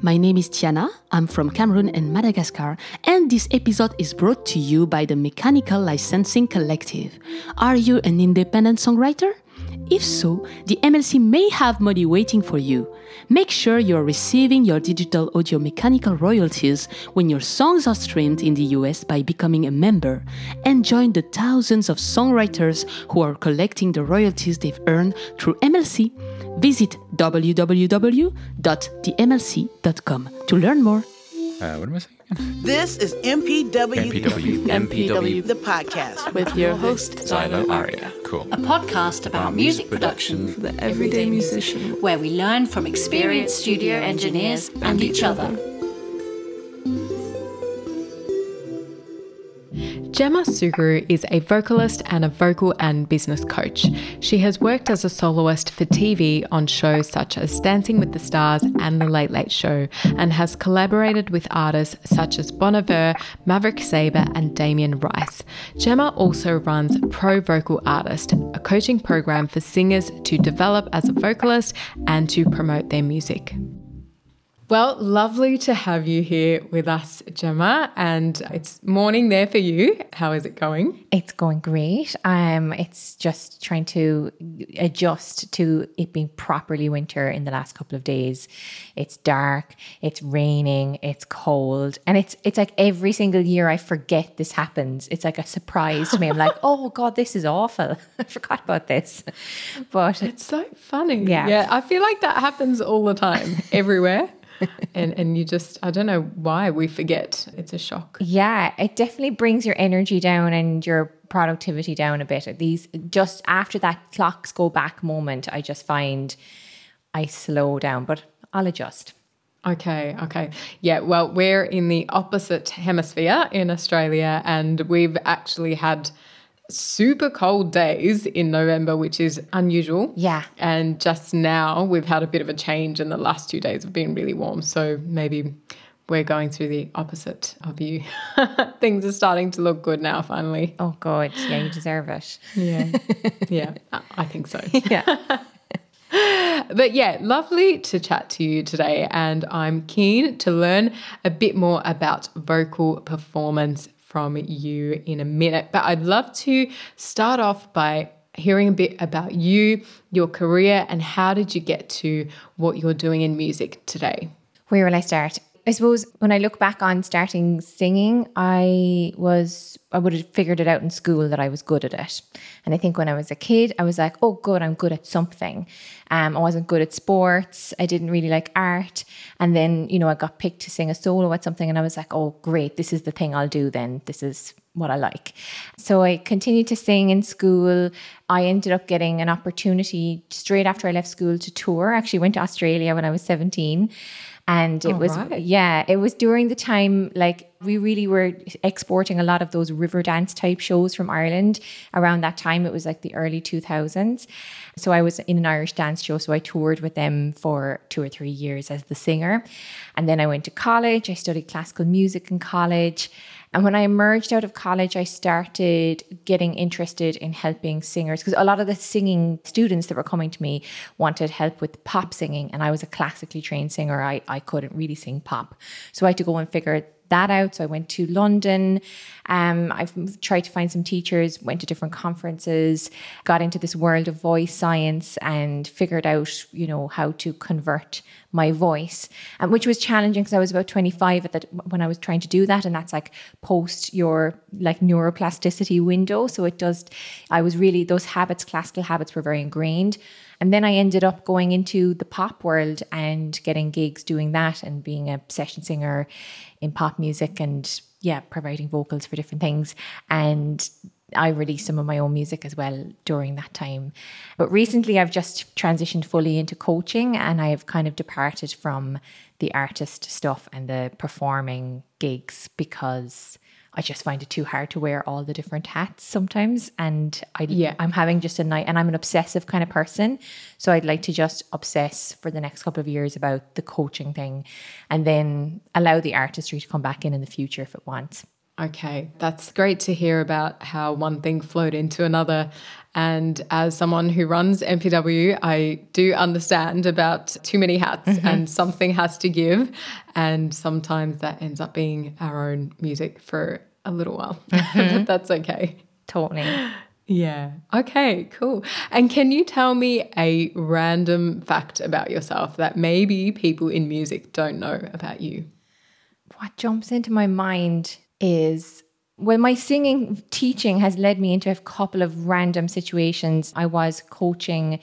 My name is Tiana. I'm from Cameroon and Madagascar, and this episode is brought to you by the Mechanical Licensing Collective. Are you an independent songwriter? If so, the MLC may have money waiting for you. Make sure you're receiving your digital audio mechanical royalties when your songs are streamed in the US by becoming a member, and join the thousands of songwriters who are collecting the royalties they've earned through MLC. Visit www.themlc.com to learn more. Uh, what am I saying? This is MPW, MPW. MPW, the podcast. with your host, Xylo Aria. Cool. a podcast about music production for the everyday musician. where we learn from experienced studio engineers and each other. Gemma Sugrue is a vocalist and a vocal and business coach. She has worked as a soloist for TV on shows such as Dancing with the Stars and The Late Late Show, and has collaborated with artists such as Bon Maverick Sabre, and Damien Rice. Gemma also runs Pro Vocal Artist, a coaching program for singers to develop as a vocalist and to promote their music. Well, lovely to have you here with us, Gemma. And it's morning there for you. How is it going? It's going great. Um, it's just trying to adjust to it being properly winter in the last couple of days. It's dark, it's raining, it's cold, and it's it's like every single year I forget this happens. It's like a surprise to me. I'm like, oh god, this is awful. I forgot about this. But It's so funny. Yeah. Yeah. I feel like that happens all the time, everywhere. And and you just I don't know why we forget. It's a shock. Yeah, it definitely brings your energy down and your productivity down a bit. These just after that clocks go back moment, I just find I slow down, but I'll adjust. Okay, okay. Yeah, well, we're in the opposite hemisphere in Australia, and we've actually had super cold days in November, which is unusual. Yeah. And just now we've had a bit of a change, and the last two days have been really warm. So maybe we're going through the opposite of you. Things are starting to look good now, finally. Oh god, yeah, you deserve it. Yeah. yeah, I- I think so. Yeah. But yeah, lovely to chat to you today. And I'm keen to learn a bit more about vocal performance from you in a minute. But I'd love to start off by hearing a bit about you, your career, and how did you get to what you're doing in music today? Where will I start? I suppose when I look back on starting singing, I was I would have figured it out in school that I was good at it. And I think when I was a kid, I was like, oh good, I'm good at something. Um, I wasn't good at sports. I didn't really like art. And then, you know, I got picked to sing a solo at something and I was like, oh great, this is the thing I'll do then. This is what I like. So I continued to sing in school. I ended up getting an opportunity straight after I left school to tour. I actually went to Australia when I was 17. And it Oh, was, right. yeah, it was during the time like we really were exporting a lot of those Riverdance type shows from Ireland. Around that time, it was like the early 2000s. So I was in an Irish dance show. So I toured with them for two or three years as the singer. And then I went to college. I studied classical music in college. And when I emerged out of college, I started getting interested in helping singers because a lot of the singing students that were coming to me wanted help with pop singing. And I was a classically trained singer. I, I couldn't really sing pop. So I had to go and figure that out. So I went to London. Um, I've tried to find some teachers, went to different conferences, got into this world of voice science and figured out, you know, how to convert my voice, um, which was challenging because I was about 25 at that when I was trying to do that. And that's like post your like neuroplasticity window. So it does, I was really, those habits, classical habits were very ingrained. And then I ended up going into the pop world and getting gigs doing that and being a session singer in pop music and yeah, providing vocals for different things. And I released some of my own music as well during that time. But recently I've just transitioned fully into coaching and I've kind of departed from the artist stuff and the performing gigs because I just find it too hard to wear all the different hats sometimes. And I, Yeah. I'm having just a night, and I'm an obsessive kind of person. So I'd like to just obsess for the next couple of years about the coaching thing and then allow the artistry to come back in in the future if it wants. Okay, that's great to hear about how one thing flowed into another. And as someone who runs MPW, I do understand about too many hats mm-hmm. and something has to give. And sometimes that ends up being our own music for a little while. but mm-hmm. that's okay. Totally. Yeah. Okay, cool. And can you tell me a random fact about yourself that maybe people in music don't know about you? what jumps into my mind is well, my singing teaching has led me into a couple of random situations. I was coaching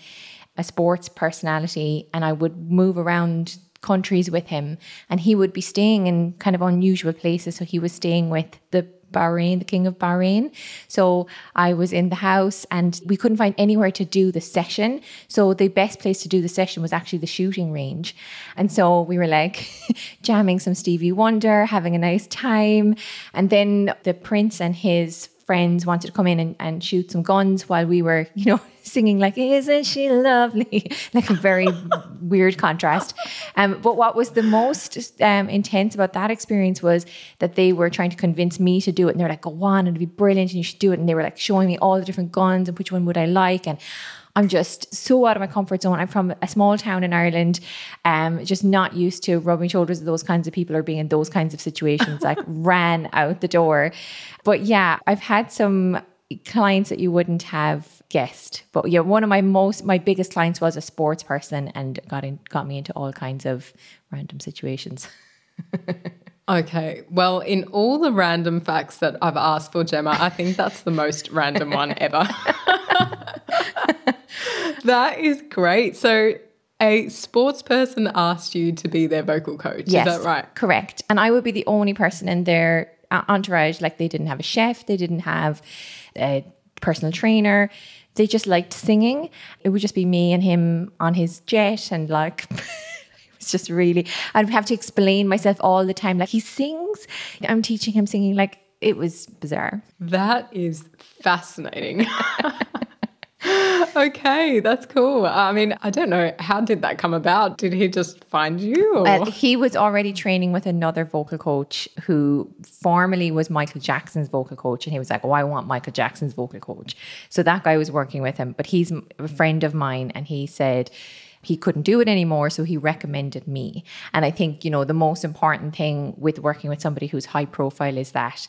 a sports personality and I would move around countries with him and he would be staying in kind of unusual places. So he was staying with the Bahrain, the king of Bahrain. So I was in the house and we couldn't find anywhere to do the session. So the best place to do the session was actually the shooting range. And so we were like jamming some Stevie Wonder, having a nice time. And then the prince and his friends wanted to come in and, and shoot some guns while we were, you know, singing like "Isn't she lovely?" like a very weird contrast. Um, but what was the most um, intense about that experience was that they were trying to convince me to do it, and they're like, "Go on, it'd be brilliant, and you should do it." And they were like showing me all the different guns and which one would I like, and I'm just so out of my comfort zone. I'm from a small town in Ireland, um, just not used to rubbing shoulders with those kinds of people or being in those kinds of situations. like ran out the door. But yeah, I've had some clients that you wouldn't have guessed. But yeah, one of my most my biggest clients was a sports person and got in got me into all kinds of random situations. Okay, well, in all the random facts that I've asked for, Gemma, I think that's the most random one ever. that is great. So, a sports person asked you to be their vocal coach. Yes, Is that right? Correct. And I would be the only person in their uh, entourage. Like they didn't have a chef, they didn't have a personal trainer. They just liked singing. It would just be me and him on his jet, and like it's just really. I'd have to explain myself all the time. Like he sings, I'm teaching him singing. Like it was bizarre. That is fascinating. okay, that's cool. I mean, I don't know. How did that come about? Did he just find you? Uh, he was already training with another vocal coach who formerly was Michael Jackson's vocal coach. And he was like, Oh, I want Michael Jackson's vocal coach. So that guy was working with him, but he's a friend of mine. And he said, he couldn't do it anymore so he recommended me and i think you know the most important thing with working with somebody who's high profile is that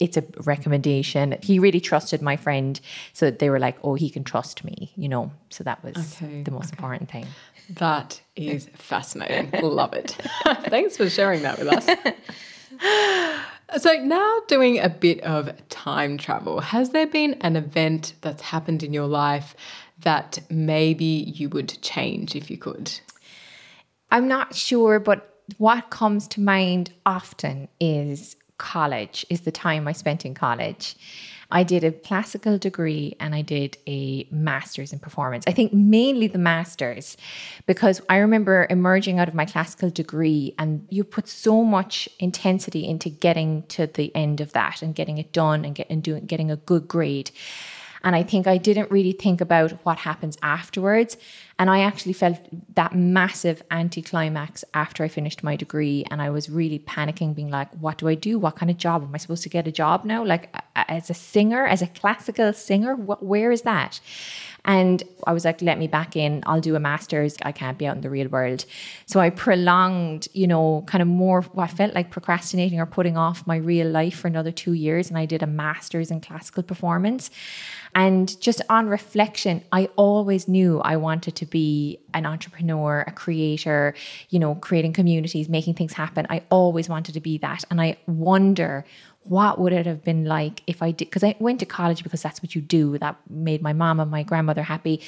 it's a recommendation he really trusted my friend so they were like oh he can trust me you know so that was Okay, the most important thing That is fascinating. Love it. Thanks for sharing that with us. So, now doing a bit of time travel, has there been an event that's happened in your life that maybe you would change if you could? I'm not sure, but what comes to mind often is college, is the time I spent in college. I did a classical degree and I did a master's in performance. I think mainly the master's because I remember emerging out of my classical degree and you put so much intensity into getting to the end of that and getting it done and, get, and doing, getting a good grade. And I think I didn't really think about what happens afterwards. And I actually felt that massive anticlimax after I finished my degree. And I was really panicking, being like, what do I do? What kind of job? Am I supposed to get a job now? Like as a singer, as a classical singer? What, where is that? And I was like, let me back in. I'll do a master's. I can't be out in the real world. So I prolonged, you know, kind of more, I felt like procrastinating or putting off my real life for another two years. And I did a master's in classical performance. And just on reflection, I always knew I wanted to be an entrepreneur, a creator, you know, creating communities, making things happen. I always wanted to be that. And I wonder what would it have been like if I did, because I went to college because that's what you do. That made my mom and my grandmother happy.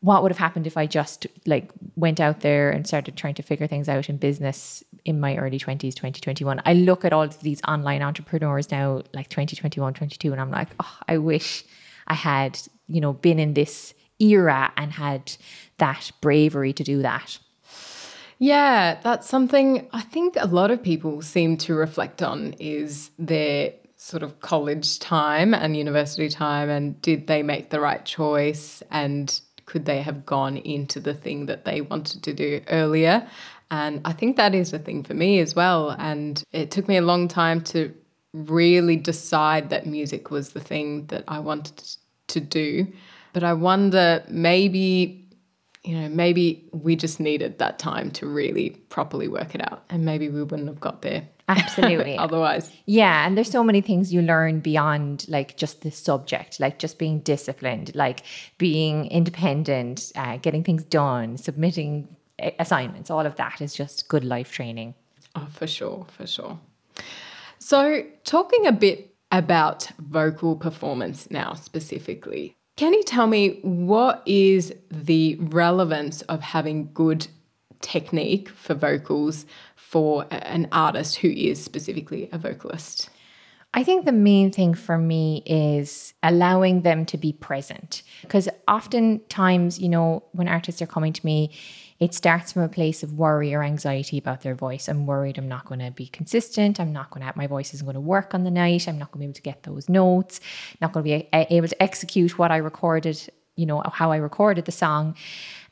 What would have happened if I just like went out there and started trying to figure things out in business in my early 20s, 2021? I look at all of these online entrepreneurs now, like 2021, 22, and I'm like, oh, I wish I had, you know, been in this era and had that bravery to do that. Yeah, that's something I think a lot of people seem to reflect on is their sort of college time and university time and did they make the right choice and could they have gone into the thing that they wanted to do earlier? And I think that is a thing for me as well. And it took me a long time to really decide that music was the thing that I wanted to do. But I wonder maybe, you know, maybe we just needed that time to really properly work it out. And maybe we wouldn't have got there Absolutely. otherwise. Yeah, and there's so many things you learn beyond like just the subject, like just being disciplined, like being independent, uh, getting things done, submitting assignments. All of that is just good life training. Oh, for sure, for sure. So, talking a bit about vocal performance now specifically, can you tell me what is the relevance of having good technique for vocals for an artist who is specifically a vocalist? I think the main thing for me is allowing them to be present. Because oftentimes, you know, when artists are coming to me, it starts from a place of worry or anxiety about their voice. I'm worried I'm not going to be consistent. I'm not going to, my voice isn't going to work on the night. I'm not going to be able to get those notes, not going to be able to execute what I recorded, you know, how I recorded the song.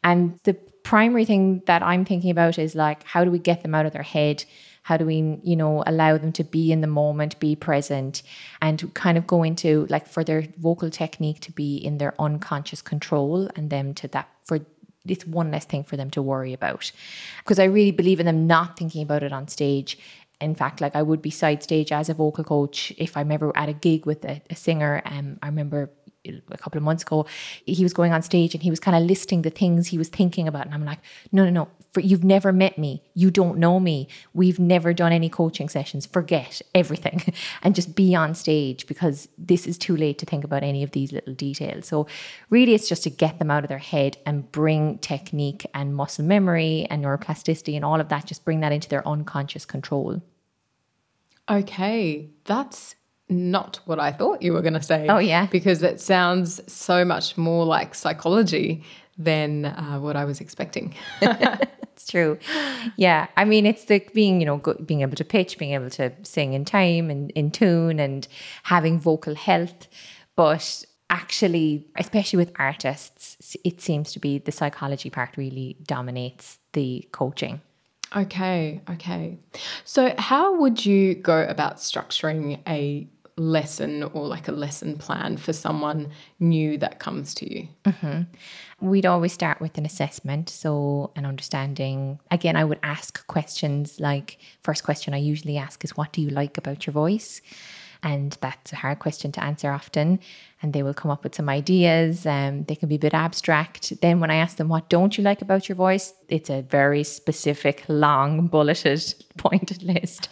And the primary thing that I'm thinking about is like, how do we get them out of their head? How do we, you know, allow them to be in the moment, be present, and kind of go into like for their vocal technique to be in their unconscious control and them to that for it's one less thing for them to worry about. Because I really believe in them not thinking about it on stage. In fact, like I would be side stage as a vocal coach if I'm ever at a gig with a, a singer. Um, I remember a couple of months ago, he was going on stage and he was kind of listing the things he was thinking about. And I'm like, no, no, no, for, you've never met me. You don't know me. We've never done any coaching sessions. Forget everything and just be on stage because this is too late to think about any of these little details. So, really, it's just to get them out of their head and bring technique and muscle memory and neuroplasticity and all of that, just bring that into their unconscious control. Okay, that's not what I thought you were going to say. Oh, yeah? Because it sounds so much more like psychology than uh, what I was expecting. It's true. Yeah. I mean, it's the being, you know, go, being able to pitch, being able to sing in time and in tune and having vocal health. But actually, especially with artists, it seems to be the psychology part really dominates the coaching. Okay, okay. So, how would you go about structuring a lesson or like a lesson plan for someone new that comes to you? Mm-hmm. We'd always start with an assessment. So, an understanding. Again, I would ask questions like, first question I usually ask is, What do you like about your voice? And that's a hard question to answer often. And they will come up with some ideas. Um, they can be a bit abstract. Then, when I ask them, What don't you like about your voice? It's a very specific, long, bulleted, pointed list.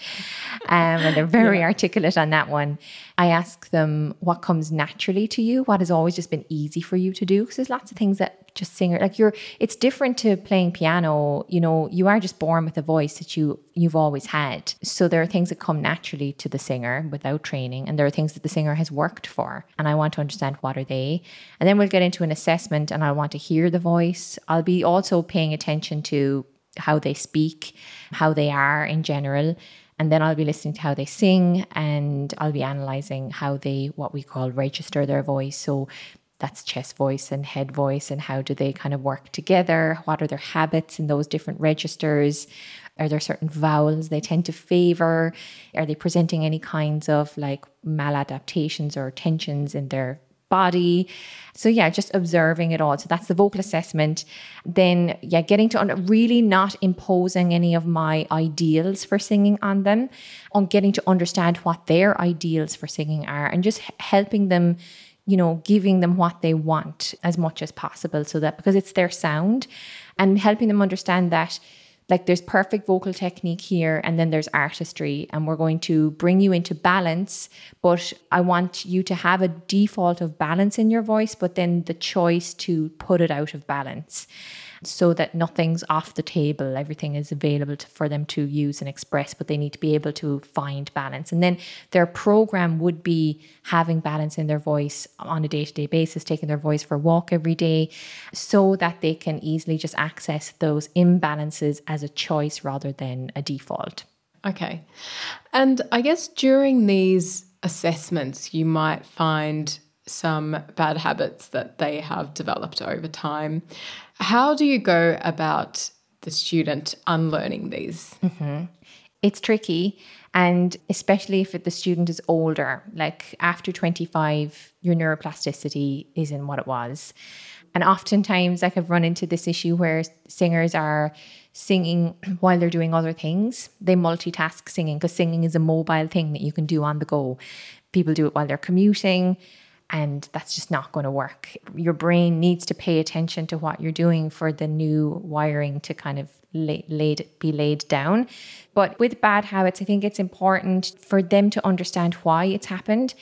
Um, and they're very articulate on that one. I ask them, What comes naturally to you? What has always just been easy for you to do? Because there's lots of things that just singer like you're it's different to playing piano you know you are just born with a voice that you you've always had so there are things that come naturally to the singer without training and there are things that the singer has worked for and i want to understand what are they. And then we'll get into an assessment and i want to hear the voice. I'll be also paying attention to how they speak how they are in general. And then I'll be listening to how they sing and I'll be analyzing how they, what we call register their voice. So that's chest voice and head voice and how do they kind of work together? What are their habits in those different registers are there certain vowels they tend to favor? Are they presenting any kinds of like maladaptations or tensions in their body? So yeah just observing it all. So that's the vocal assessment. Then yeah getting to really not imposing any of my ideals for singing on them on getting to understand what their ideals for singing are and just helping them you know, giving them what they want as much as possible so that because it's their sound and helping them understand that like there's perfect vocal technique here and then there's artistry and we're going to bring you into balance but i want you to have a default of balance in your voice but then the choice to put it out of balance so that nothing's off the table everything is available to, for them to use and express but they need to be able to find balance and then their program would be having balance in their voice on a day-to-day basis taking their voice for a walk every day so that they can easily just access those imbalances as a choice rather than a default Okay. And I guess during these assessments, you might find some bad habits that they have developed over time. How do you go about the student unlearning these? Mm-hmm. it's tricky. And especially if the student is older, like after 25, your neuroplasticity isn't what it was. And oftentimes, like I've run into this issue where singers are singing while they're doing other things. They multitask singing because singing is a mobile thing that you can do on the go. People do it while they're commuting, and that's just not going to work. Your brain needs to pay attention to what you're doing for the new wiring to kind of lay, laid be laid down. But with bad habits, I think it's important for them to understand why it's happened.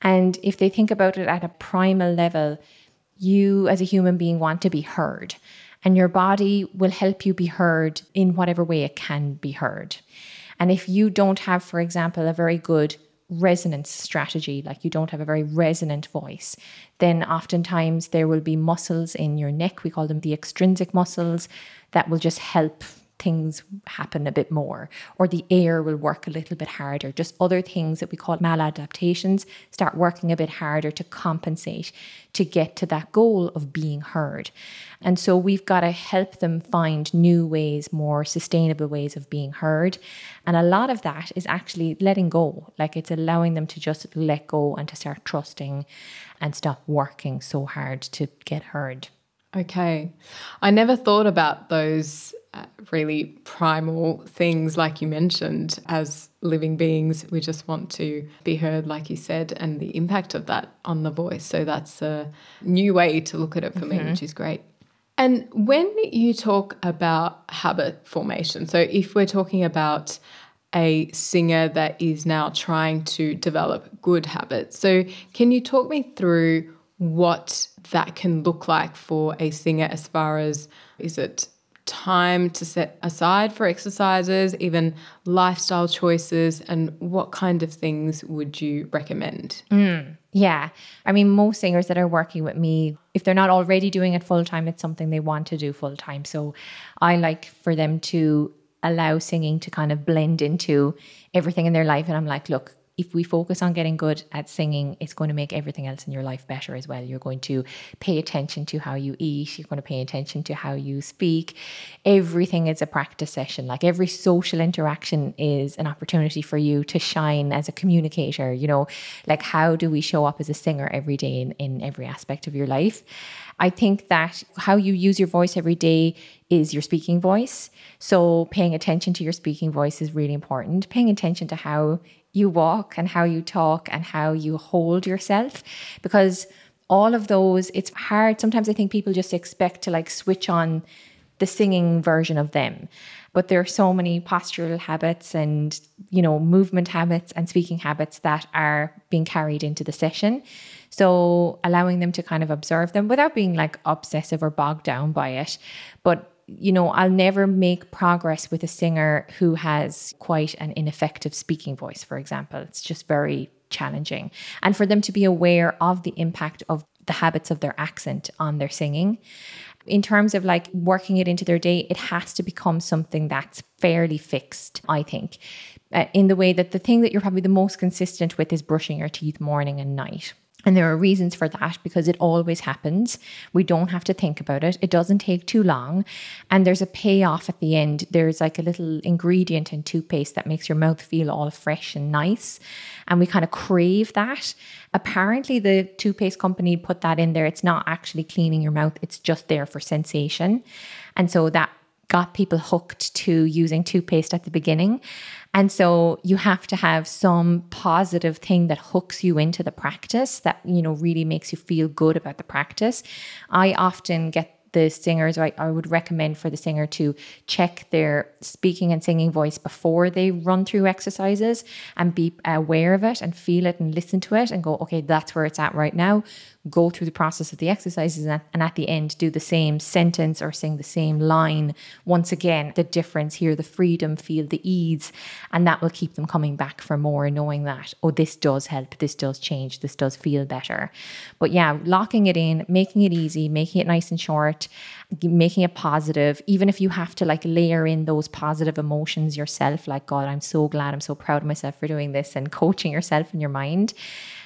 And if they think about it at a primal level, you as a human being want to be heard. And your body will help you be heard in whatever way it can be heard. And if you don't have, for example, a very good resonance strategy, like you don't have a very resonant voice, then oftentimes there will be muscles in your neck, we call them the extrinsic muscles, that will just help things happen a bit more, or the air will work a little bit harder. Just other things that we call maladaptations start working a bit harder to compensate to get to that goal of being heard. And so we've got to help them find new ways, more sustainable ways of being heard. And a lot of that is actually letting go, like it's allowing them to just let go and to start trusting and stop working so hard to get heard. Okay. I never thought about those really primal things, like you mentioned, as living beings. We just want to be heard, like you said, and the impact of that on the voice. So that's a new way to look at it for me, mm-hmm. which is great. And when you talk about habit formation, so if we're talking about a singer that is now trying to develop good habits, so can you talk me through what that can look like for a singer as far as is it time to set aside for exercises, even lifestyle choices, and what kind of things would you recommend? Mm, yeah. I mean, most singers that are working with me, if they're not already doing it full time, it's something they want to do full time. So I like for them to allow singing to kind of blend into everything in their life. And I'm like, look, if we focus on getting good at singing, it's going to make everything else in your life better as well. You're going to pay attention to how you eat, you're going to pay attention to how you speak. Everything is a practice session. Like every social interaction is an opportunity for you to shine as a communicator. You know, like how do we show up as a singer every day in, in every aspect of your life? I think that how you use your voice every day is your speaking voice. So paying attention to your speaking voice is really important. Paying attention to how you walk and how you talk and how you hold yourself. Because all of those it's hard. Sometimes i think people just expect to like switch on the singing version of them. But there are so many postural habits and you know movement habits and speaking habits that are being carried into the session. So allowing them to kind of observe them without being like obsessive or bogged down by it. But you know, I'll never make progress with a singer who has quite an ineffective speaking voice, for example. It's just very challenging. And for them to be aware of the impact of the habits of their accent on their singing. In terms of like working it into their day, it has to become something that's fairly fixed, I think. Uh, in the way that the thing that you're probably the most consistent with is brushing your teeth morning and night. And there are reasons for that because it always happens. We don't have to think about it. It doesn't take too long. And there's a payoff at the end. There's like a little ingredient in toothpaste that makes your mouth feel all fresh and nice. And we kind of crave that. Apparently, the toothpaste company put that in there. It's not actually cleaning your mouth, it's just there for sensation. And so that got people hooked to using toothpaste at the beginning. And so you have to have some positive thing that hooks you into the practice that, you know, really makes you feel good about the practice. I often get the singers, I, I would recommend for the singer to check their speaking and singing voice before they run through exercises and be aware of it and feel it and listen to it and go, okay, that's where it's at right now go through the process of the exercises and, and at the end do the same sentence or sing the same line. Once again the difference here the freedom feel the ease and that will keep them coming back for more knowing that oh this does help this does change this does feel better. But yeah locking it in making it easy making it nice and short making it positive even if you have to like layer in those positive emotions yourself like god i'm so glad i'm so proud of myself for doing this and coaching yourself in your mind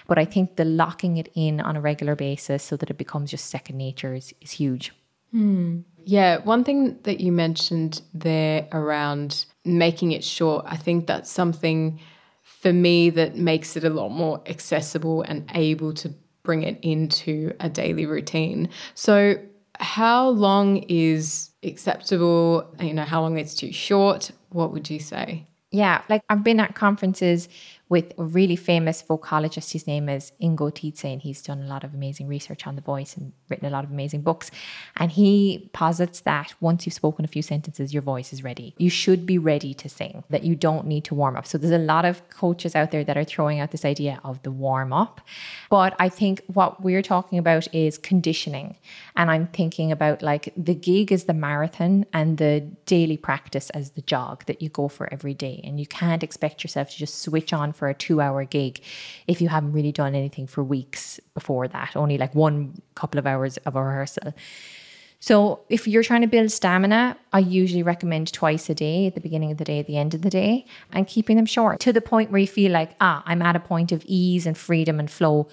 but I think the locking it in on a regular basis so that it becomes just second nature is, is huge. Hmm. Yeah, one thing that you mentioned there around making it short, I think that's something for me that makes it a lot more accessible and able to bring it into a daily routine. So, how long is acceptable? You know, how long it's too short? What would you say? Yeah, like I've been at conferences with a really famous vocalist. His name is Ingo Titze, and he's done a lot of amazing research on the voice and written a lot of amazing books. And he posits that once you've spoken a few sentences, your voice is ready. You should be ready to sing, that you don't need to warm up. So there's a lot of coaches out there that are throwing out this idea of the warm up. But I think what we're talking about is conditioning. And I'm thinking about like the gig is the marathon and the daily practice as the jog that you go for every day. And you can't expect yourself to just switch on for a two hour gig if you haven't really done anything for weeks before that, only like one couple of hours of a rehearsal. So, if you're trying to build stamina, I usually recommend twice a day at the beginning of the day, at the end of the day, and keeping them short to the point where you feel like, ah, I'm at a point of ease and freedom and flow.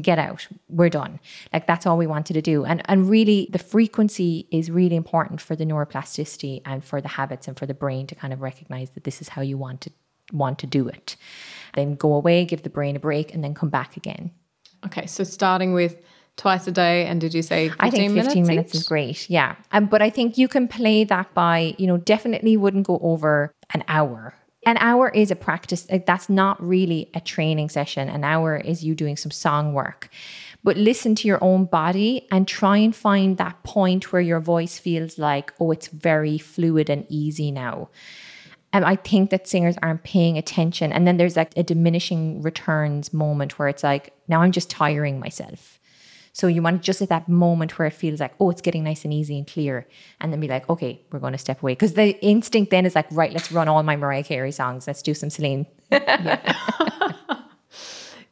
Get out. We're done. Like that's all we wanted to do. And and really the frequency is really important for the neuroplasticity and for the habits and for the brain to kind of recognize that this is how you want to want to do it. Then go away, give the brain a break, and then come back again. Okay, so starting with twice a day, and did you say 15 I think 15 minutes? minutes, is great. Yeah. Um, but I think you can play that by, you know, definitely wouldn't go over an hour. An hour is a practice. Like, that's not really a training session. An hour is you doing some song work. But listen to your own body and try and find that point where your voice feels like, oh, it's very fluid and easy now. And I think that singers aren't paying attention. And then there's like a diminishing returns moment where it's like, now I'm just tiring myself. So you want just at that moment where it feels like, oh, it's getting nice and easy and clear. And then be like, okay, we're going to step away. Because the instinct then is like, right, let's run all my Mariah Carey songs. Let's do some Celine.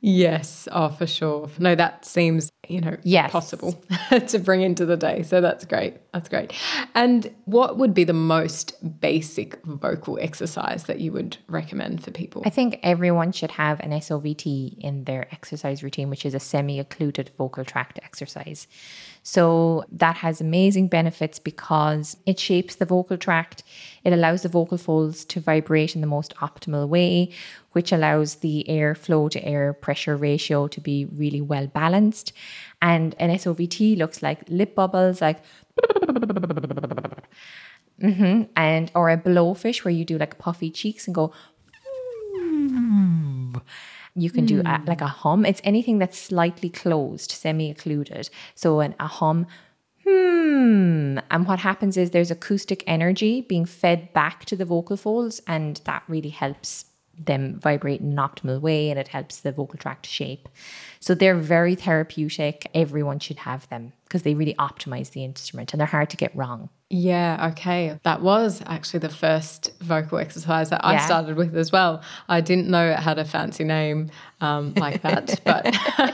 Yes, oh, for sure. No, that seems, you know, Yes. possible to bring into the day. So that's great. That's great. And what would be the most basic vocal exercise that you would recommend for people? I think everyone should have an SOVT in their exercise routine, which is a semi occluded vocal tract exercise. So that has amazing benefits because it shapes the vocal tract. It allows the vocal folds to vibrate in the most optimal way, which allows the air flow to air pressure ratio to be really well balanced. And an SOVT looks like lip bubbles, like Mhm. and or a blowfish where you do like puffy cheeks and go you can do a, like a hum. It's anything that's slightly closed, semi-occluded. So an, a hum, hmm. And what happens is there's acoustic energy being fed back to the vocal folds, and that really helps them vibrate in an optimal way and it helps the vocal tract shape. So they're very therapeutic. Everyone should have them because they really optimize the instrument and they're hard to get wrong. Yeah, okay. That was actually the first vocal exercise that I Yeah. started with as well. I didn't know it had a fancy name um, like that, but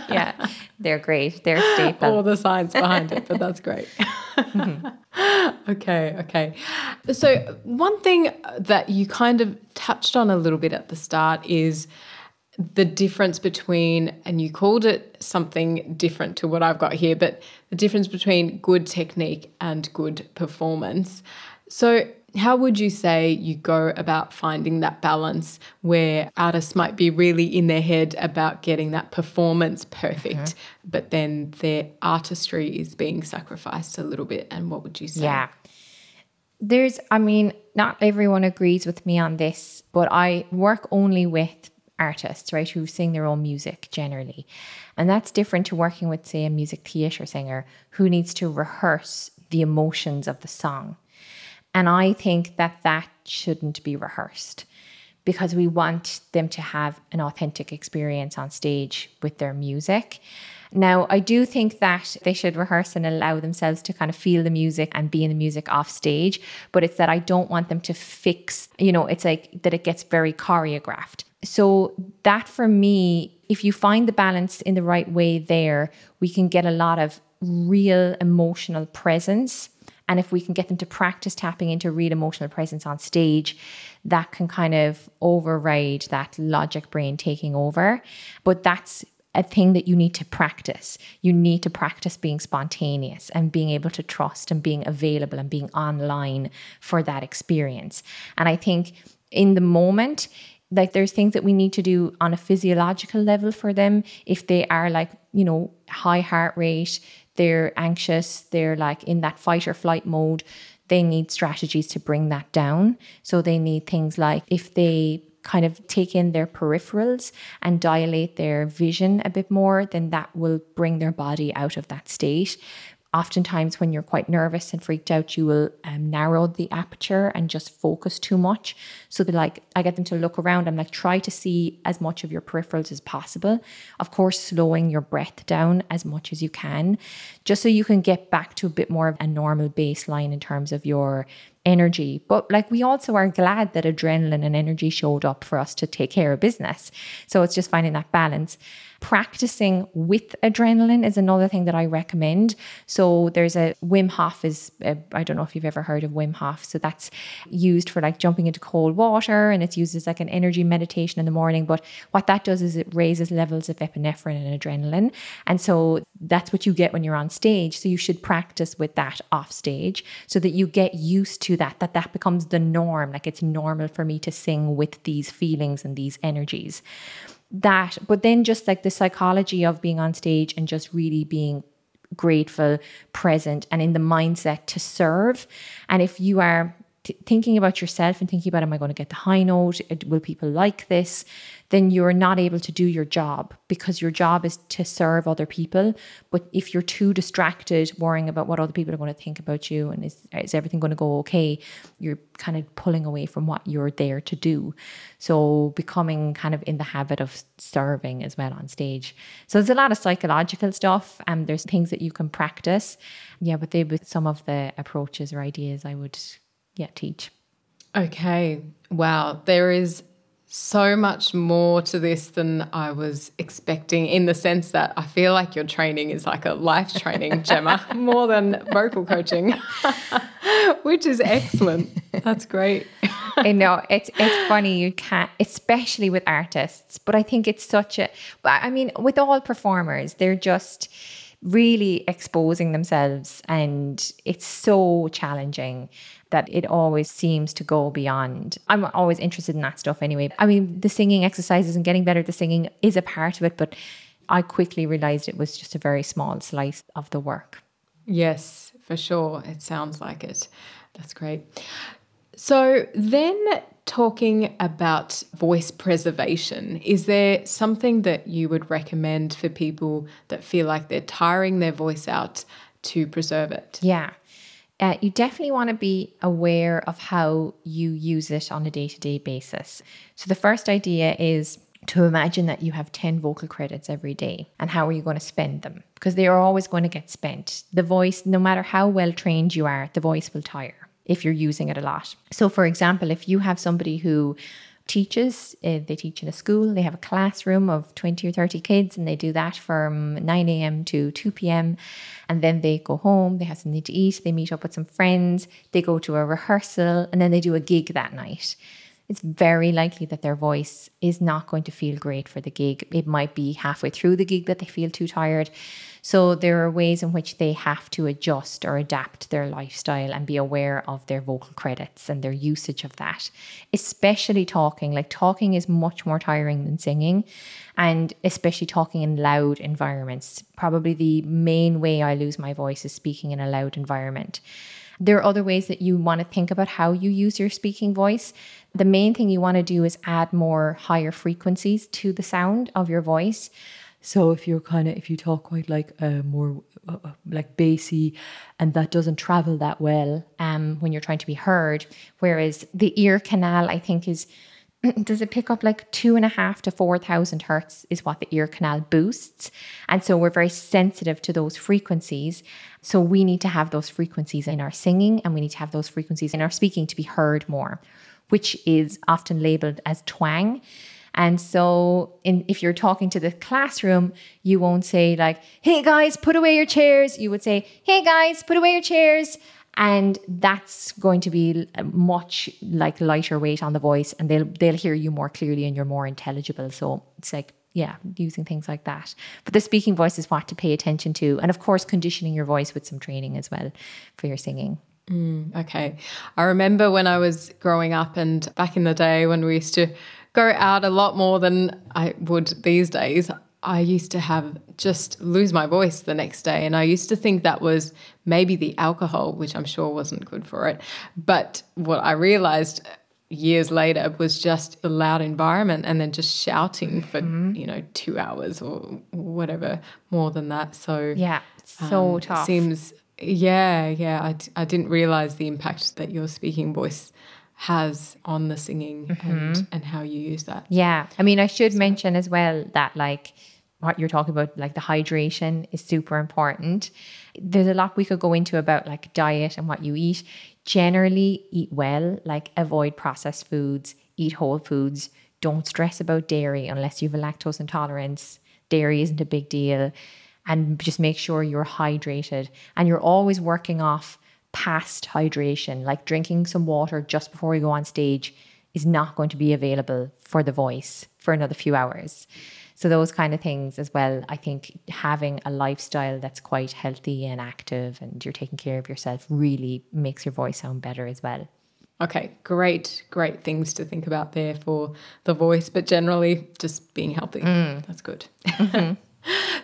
Yeah, they're great. They're staple. all the science behind it, but that's great. okay, okay. So, one thing that you kind of touched on a little bit at the start is the difference between, and you called it something different to what I've got here, but the difference between good technique and good performance. So, how would you say you go about finding that balance where artists might be really in their head about getting that performance perfect, mm-hmm. but then their artistry is being sacrificed a little bit? And what would you say? Yeah. There's, I mean, not everyone agrees with me on this, but I work only with artists, right, who sing their own music generally. And that's different to working with, say, a music theatre singer who needs to rehearse the emotions of the song. And I think that that shouldn't be rehearsed because we want them to have an authentic experience on stage with their music. Now, I do think that they should rehearse and allow themselves to kind of feel the music and be in the music off stage, but it's that I don't want them to fix, you know, it's like that it gets very choreographed. So, that for me, if you find the balance in the right way there, we can get a lot of real emotional presence. And if we can get them to practice tapping into real emotional presence on stage, that can kind of override that logic brain taking over. But that's a thing that you need to practice. You need to practice being spontaneous and being able to trust and being available and being online for that experience. And I think in the moment, like there's things that we need to do on a physiological level for them if they are like, you know, high heart rate, they're anxious, they're like in that fight or flight mode. They need strategies to bring that down. So they need things like if they kind of take in their peripherals and dilate their vision a bit more, then that will bring their body out of that state. Oftentimes, when you're quite nervous and freaked out, you will um, narrow the aperture and just focus too much. So, they like, I get them to look around. I'm like, try to see as much of your peripherals as possible. Of course, slowing your breath down as much as you can, just so you can get back to a bit more of a normal baseline in terms of your energy. But like we also are glad that adrenaline and energy showed up for us to take care of business. So it's just finding that balance. Practicing with adrenaline is another thing that I recommend. So there's a Wim Hof is uh, I don't know if you've ever heard of Wim Hof. So that's used for like jumping into cold water and it's used as like an energy meditation in the morning. But what that does is it raises levels of epinephrine and adrenaline. And so that's what you get when you're on stage. So you should practice with that off stage so that you get used to that, that that becomes the norm. Like it's normal for me to sing with these feelings and these energies that, but then just like the psychology of being on stage and just really being grateful, present, and in the mindset to serve. And if you are t- thinking about yourself and thinking about, am I going to get the high note? Will people like this? Then you're not able to do your job because your job is to serve other people. But if you're too distracted worrying about what other people are going to think about you and is, is everything going to go okay, you're kind of pulling away from what you're there to do. So becoming kind of in the habit of serving as well on stage. So there's a lot of psychological stuff and there's things that you can practice. Yeah, but they with some of the approaches or ideas I would yeah teach. Okay. Wow. There is so much more to this than I was expecting in the sense that I feel like your training is like a life training, Gemma, more than vocal coaching, which is excellent. That's great. I know it's it's funny you can't, especially with artists. But I think it's such a. But I mean, with all performers, they're just really exposing themselves, and it's so challenging that it always seems to go beyond. I'm always interested in that stuff anyway. I mean, the singing exercises and getting better at the singing is a part of it, but I quickly realized it was just a very small slice of the work. Yes, for sure. It sounds like it. That's great. So, then talking about voice preservation, is there something that you would recommend for people that feel like they're tiring their voice out to preserve it? Yeah uh, you definitely want to be aware of how you use it on a day to day basis. So, the first idea is to imagine that you have 10 vocal credits every day and how are you going to spend them? Because they are always going to get spent. The voice, no matter how well trained you are, the voice will tire if you're using it a lot. So, for example, if you have somebody who teaches. Uh, they teach in a school. They have a classroom of 20 or 30 kids, and they do that from 9 a.m. to 2 p.m. And then they go home, they have something to eat, they meet up with some friends, they go to a rehearsal, and then they do a gig that night. It's very likely that their voice is not going to feel great for the gig. It might be halfway through the gig that they feel too tired. So there are ways in which they have to adjust or adapt their lifestyle and be aware of their vocal credits and their usage of that. Especially talking, like talking is much more tiring than singing, and especially talking in loud environments. Probably the main way I lose my voice is speaking in a loud environment. There are other ways that you want to think about how you use your speaking voice. The main thing you want to do is add more higher frequencies to the sound of your voice. So if you're kind of if you talk quite like uh, more uh, uh, like bassy, and that doesn't travel that well um, when you're trying to be heard, whereas the ear canal I think is does it pick up like two and a half to four thousand hertz is what the ear canal boosts, and so we're very sensitive to those frequencies. So we need to have those frequencies in our singing, and we need to have those frequencies in our speaking to be heard more, which is often labeled as twang. And so, in, if you're talking to the classroom, you won't say, like, hey guys, put away your chairs. You would say, hey guys, put away your chairs. And that's going to be much like lighter weight on the voice, and they'll they'll hear you more clearly and you're more intelligible. So it's like yeah, using things like that. But the speaking voice is what to pay attention to. And of course, conditioning your voice with some training as well for your singing. Okay. I remember when I was growing up and back in the day when we used to go out a lot more than I would these days, I used to have just lose my voice the next day. And I used to think that was maybe the alcohol, which I'm sure wasn't good for it. But what I realized years later was just a loud environment and then just shouting for, you know, two hours or whatever more than that. So Yeah, so um, tough. Seems, yeah, yeah. I, d- I didn't realize the impact that your speaking voice has on the singing and, mm-hmm. and how you use that. Yeah. I mean, I should mention as well that, like, what you're talking about, like the hydration is super important. There's a lot we could go into about like diet and what you eat. Generally, eat well, like avoid processed foods, eat whole foods. Don't stress about dairy unless you have a lactose intolerance. Dairy isn't a big deal. And just make sure you're hydrated and you're always working off past hydration, like drinking some water just before you go on stage is not going to be available for the voice for another few hours. So those kind of things as well. I think having a lifestyle that's quite healthy and active and you're taking care of yourself really makes your voice sound better as well. Okay, great, great things to think about there for the voice, but generally just being healthy. Mm. That's good. Mm-hmm.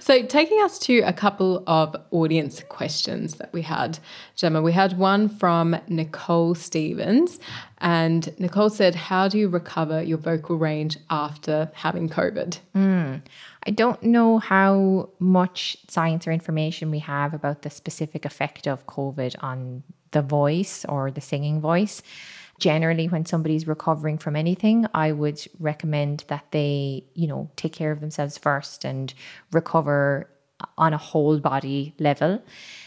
so, taking us to a couple of audience questions that we had, Gemma, we had one from Nicole Stevens. And Nicole said, How do you recover your vocal range after having COVID? Hmm. I don't know how much science or information we have about the specific effect of COVID on the voice or the singing voice. Generally, when somebody's recovering from anything, I would recommend that they, you know, take care of themselves first and recover on a whole body level.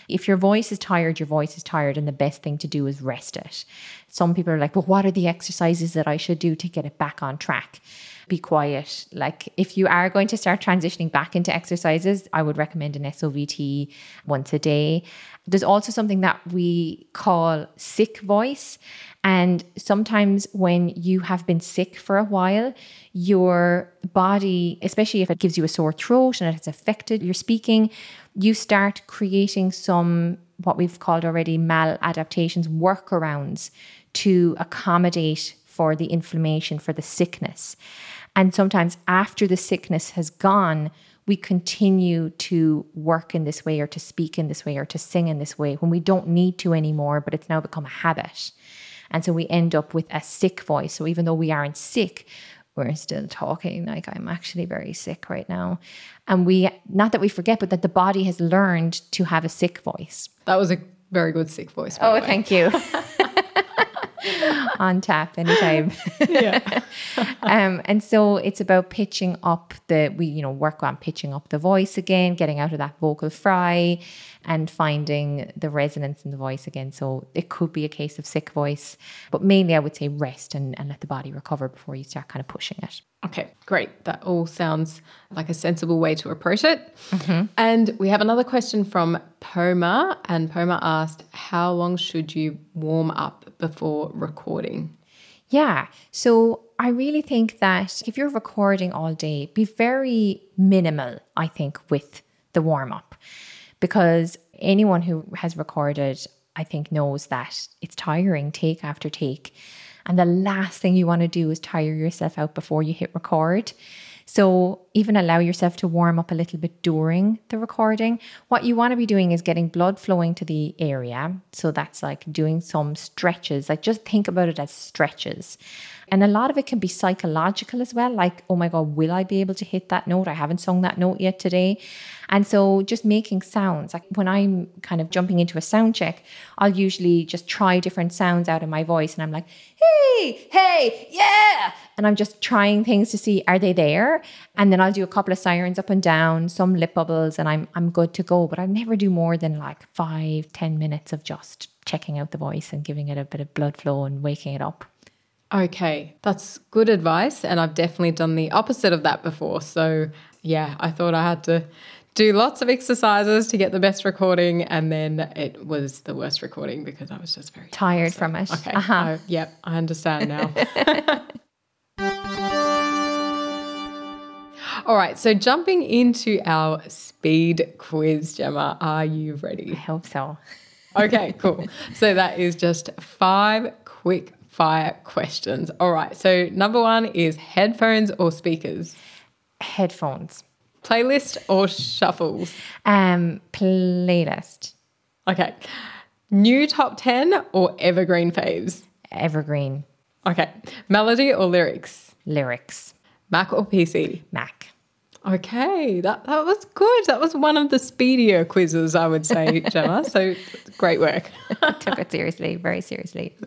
If your voice is tired, your voice is tired, and the best thing to do is rest it. Some people are like, well, what are the exercises that I should do to get it back on track? Be quiet. Like, if you are going to start transitioning back into exercises, I would recommend an SOVT once a day. There's also something that we call sick voice. And sometimes when you have been sick for a while, your body, especially if it gives you a sore throat and it has affected your speaking, you start creating some what we've called already maladaptations, workarounds to accommodate for the inflammation, for the sickness. And sometimes after the sickness has gone, we continue to work in this way or to speak in this way or to sing in this way when we don't need to anymore, but it's now become a habit. And so we end up with a sick voice. So even though we aren't sick, we're still talking like I'm actually very sick right now. And we, not that we forget, but that the body has learned to have a sick voice. That was a very good sick voice. Oh, thank you. On tap anytime. Yeah. um, and so it's about pitching up the we you know work on pitching up the voice again, getting out of that vocal fry, and finding the resonance in the voice again. So it could be a case of sick voice, but mainly I would say rest and, and let the body recover before you start kind of pushing it. Okay, great. That all sounds like a sensible way to approach it. And we have another question from Poma. And Poma asked, How long should you warm up before recording? Yeah. So I really think that if you're recording all day, be very minimal, I think, with the warm up. Because anyone who has recorded, I think, knows that it's tiring take after take. And the last thing you want to do is tire yourself out before you hit record. So even allow yourself to warm up a little bit during the recording. What you want to be doing is getting blood flowing to the area. So that's like doing some stretches. Like just think about it as stretches. And a lot of it can be psychological as well. Like, oh my God, will I be able to hit that note? I haven't sung that note yet today. And so just making sounds. Like when I'm kind of jumping into a sound check, I'll usually just try different sounds out of my voice. And I'm like, hey, hey, yeah. And I'm just trying things to see are they there? And then I'll do a couple of sirens up and down, some lip bubbles, and I'm I'm good to go. But I never do more than like five, ten minutes of just checking out the voice and giving it a bit of blood flow and waking it up. Okay, that's good advice. And I've definitely done the opposite of that before. So, yeah, I thought I had to do lots of exercises to get the best recording. And then it was the worst recording because I was just very Tired from it. Okay. Uh-huh. I- yep, I understand now. All right, so jumping into our speed quiz, Gemma, are you ready? I hope so. Okay, cool. so that is just five quick fire questions. All right, so number one is headphones or speakers, Headphones. playlist or shuffles. Um, playlist. Okay, new top 10 or evergreen faves. Evergreen. Okay, melody or lyrics, Lyrics. Mac or PC. Mac. Okay, that, that was good. That was one of the speedier quizzes, I would say, Gemma. So great work. Took it seriously, very seriously.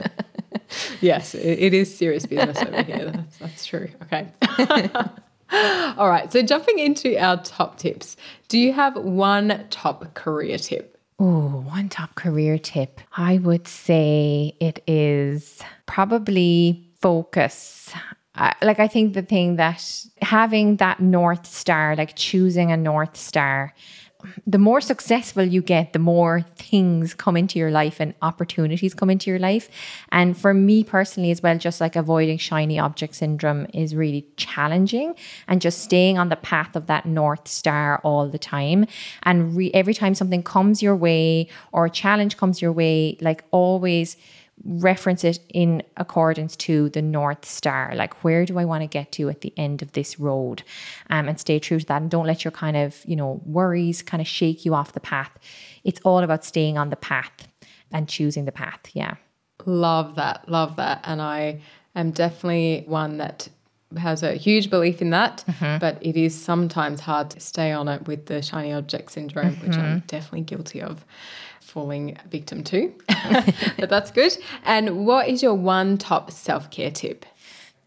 Yes, it, it is serious business over here. That's, that's true. Okay. All right. So jumping into our top tips, do you have one top career tip? Oh, one top career tip. I would say it is probably focus. Like, I think the thing that having that North Star, like choosing a North Star, the more successful you get, the more things come into your life and opportunities come into your life. And for me personally, as well, just like avoiding shiny object syndrome is really challenging and just staying on the path of that North Star all the time. And re- every time something comes your way or a challenge comes your way, like always reference it in accordance to the north star. Like where do i want to get to at the end of this road? Um, and stay true to that and don't let your kind of you know worries kind of shake you off the path. It's all about staying on the path and choosing the path yeah. Love that. Love that. And I am definitely one that has a huge belief in that, but it is sometimes hard to stay on it with the shiny object syndrome, which I'm definitely guilty of falling victim to. but that's good. And what is your one top self care tip?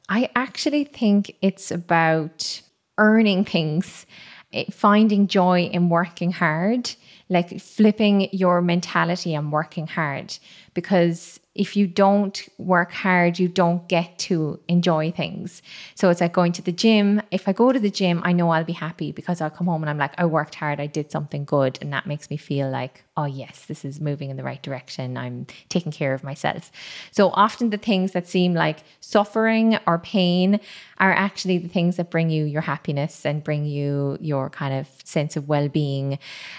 I actually think it's about earning things, eh, finding joy in working hard, like flipping your mentality and working hard. Because if you don't work hard, you don't get to enjoy things. So it's like going to the gym. If I go to the gym, I know I'll be happy because I'll come home and I'm like, I worked hard, I did something good. And that makes me feel like, oh, yes, this is moving in the right direction. I'm taking care of myself. So often the things that seem like suffering or pain are actually the things that bring you your happiness and bring you your kind of sense of well being.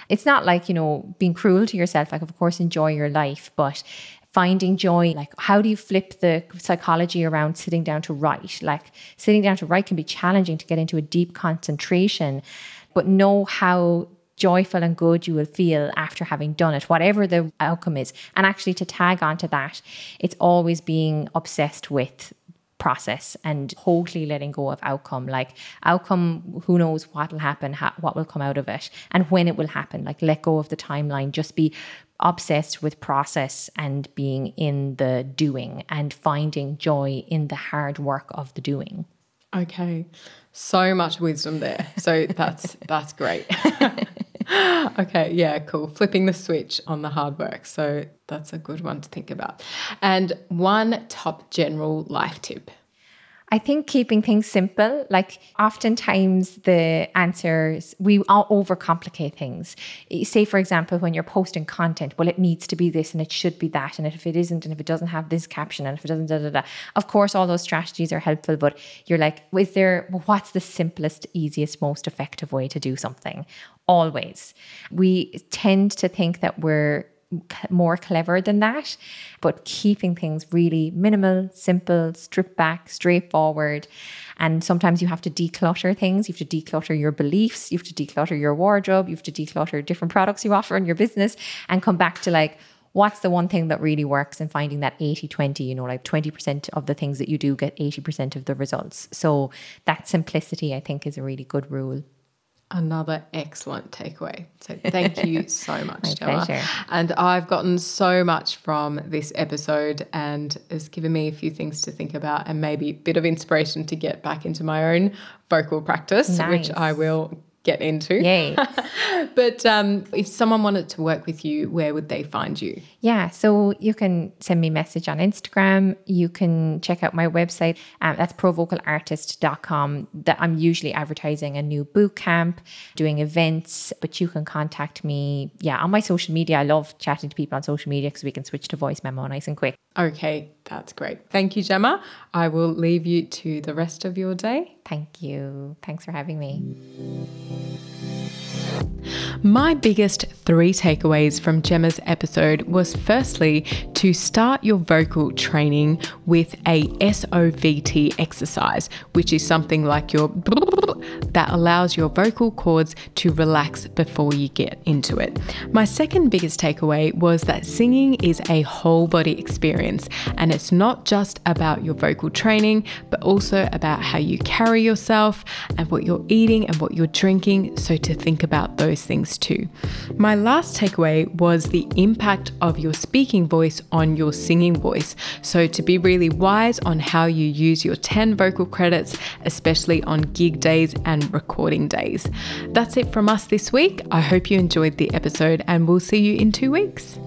It's not like, you know, being cruel to yourself. Like, of course, enjoy your life, but finding joy like how do you flip the psychology around sitting down to write? Like sitting down to write can be challenging to get into a deep concentration but know how joyful and good you will feel after having done it whatever the outcome is. And actually to tag onto that it's always being obsessed with process and totally letting go of outcome. Like outcome who knows what will happen ha- what will come out of it and when it will happen. Like let go of the timeline. Just be obsessed with process and being in the doing and finding joy in the hard work of the doing Okay. So much wisdom there. So that's that's great. okay, yeah, cool. Flipping the switch on the hard work. So that's a good one to think about. And one top general life tip. I think keeping things simple, like oftentimes the answers, we all overcomplicate things. Eh, say, for example, when you're posting content, well, it needs to be this and it should be that. And if it isn't, and if it doesn't have this caption, and if it doesn't, da da da. Of course, all those strategies are helpful, but you're like, is there, what's the simplest, easiest, most effective way to do something? Always. We tend to think that we're more clever than that, but keeping things really minimal, simple, stripped back, straightforward. And sometimes you have to declutter things. You have to declutter your beliefs. You have to declutter your wardrobe. You have to declutter different products you offer in your business and come back to like, what's the one thing that really works and finding that 80 20 you know like 20% of the things that you do get 80% of the results so that simplicity i think is a really good rule Another excellent takeaway. So thank you so much, My Gemma. pleasure. And I've gotten so much from this episode and it's given me a few things to think about and maybe a bit of inspiration to get back into my own vocal practice, which I will get into. Yay. but um, if someone wanted to work with you, where would they find you? Yeah, so you can send me a message on Instagram. You can check out my website. Um, that's provocalartist.com. That I'm usually advertising a new boot camp, doing events, but you can contact me. Yeah, on my social media. I love chatting to people on social media because we can switch to voice memo nice and quick. Okay, that's great. Thank you, Gemma. I will leave you to the rest of your day. Thank you. Thanks for having me. My biggest three takeaways from Gemma's episode was firstly to start your vocal training with a SOVT exercise, which is something like your that allows your vocal cords to relax before you get into it. My second biggest takeaway was that singing is a whole body experience and it's not just about your vocal training, but also about how you carry yourself and what you're eating and what you're drinking. So to think those things too. My last takeaway was the impact of your speaking voice on your singing voice. So to be really wise on how you use your 10 vocal credits, especially on gig days and recording days. That's it from us this week. I hope you enjoyed the episode and we'll see you in two weeks.